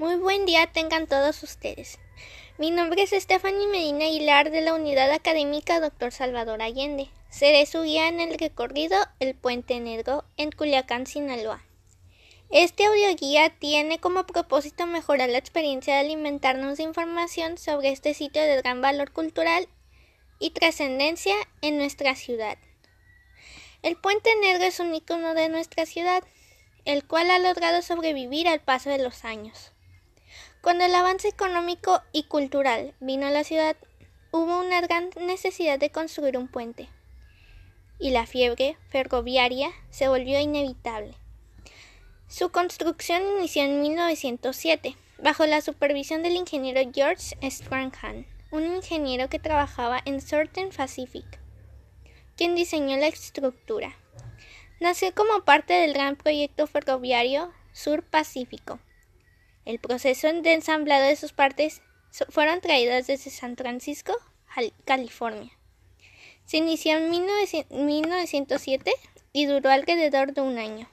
Muy buen día tengan todos ustedes. Mi nombre es Stephanie Medina Aguilar de la Unidad Académica Dr. Salvador Allende. Seré su guía en el recorrido El Puente Negro en Culiacán, Sinaloa. Este audioguía tiene como propósito mejorar la experiencia de alimentarnos de información sobre este sitio de gran valor cultural y trascendencia en nuestra ciudad. El Puente Negro es un icono de nuestra ciudad, el cual ha logrado sobrevivir al paso de los años. Cuando el avance económico y cultural vino a la ciudad, hubo una gran necesidad de construir un puente, y la fiebre ferroviaria se volvió inevitable. Su construcción inició en 1907, bajo la supervisión del ingeniero George Stranghan, un ingeniero que trabajaba en Southern Pacific, quien diseñó la estructura. Nació como parte del gran proyecto ferroviario Sur Pacífico, el proceso de ensamblado de sus partes fueron traídas desde San Francisco, California. Se inició en 1907 y duró alrededor de un año.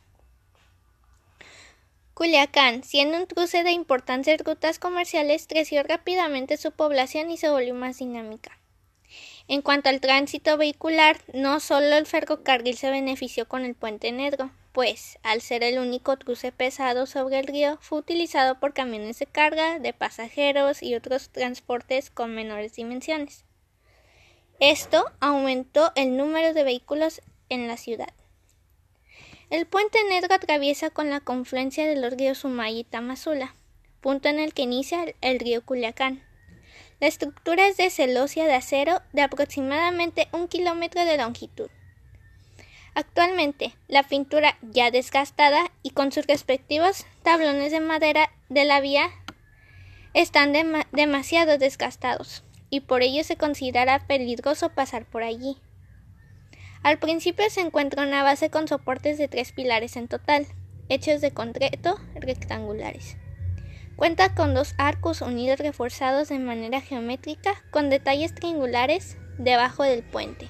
Culiacán, siendo un cruce de importantes rutas comerciales, creció rápidamente su población y se volvió más dinámica. En cuanto al tránsito vehicular, no solo el ferrocarril se benefició con el puente negro, pues, al ser el único cruce pesado sobre el río, fue utilizado por camiones de carga, de pasajeros y otros transportes con menores dimensiones. Esto aumentó el número de vehículos en la ciudad. El puente negro atraviesa con la confluencia de los ríos Sumay y Tamazula, punto en el que inicia el río Culiacán. La estructura es de celosia de acero de aproximadamente un kilómetro de longitud. Actualmente, la pintura ya desgastada y con sus respectivos tablones de madera de la vía están demasiado desgastados y por ello se considera peligroso pasar por allí. Al principio se encuentra una base con soportes de tres pilares en total, hechos de concreto rectangulares. Cuenta con dos arcos unidos reforzados de manera geométrica con detalles triangulares debajo del puente.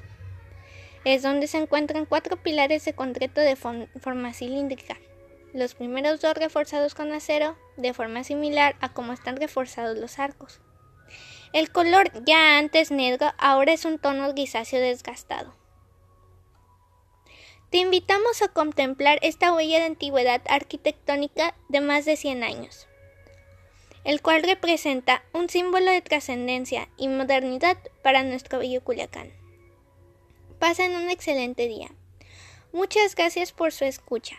Es donde se encuentran cuatro pilares de concreto de forma cilíndrica. Los primeros dos reforzados con acero, de forma similar a cómo están reforzados los arcos. El color ya antes negro ahora es un tono grisáceo desgastado. Te invitamos a contemplar esta huella de antigüedad arquitectónica de más de 100 años el cual representa un símbolo de trascendencia y modernidad para nuestro bello Culiacán. Pasen un excelente día. Muchas gracias por su escucha.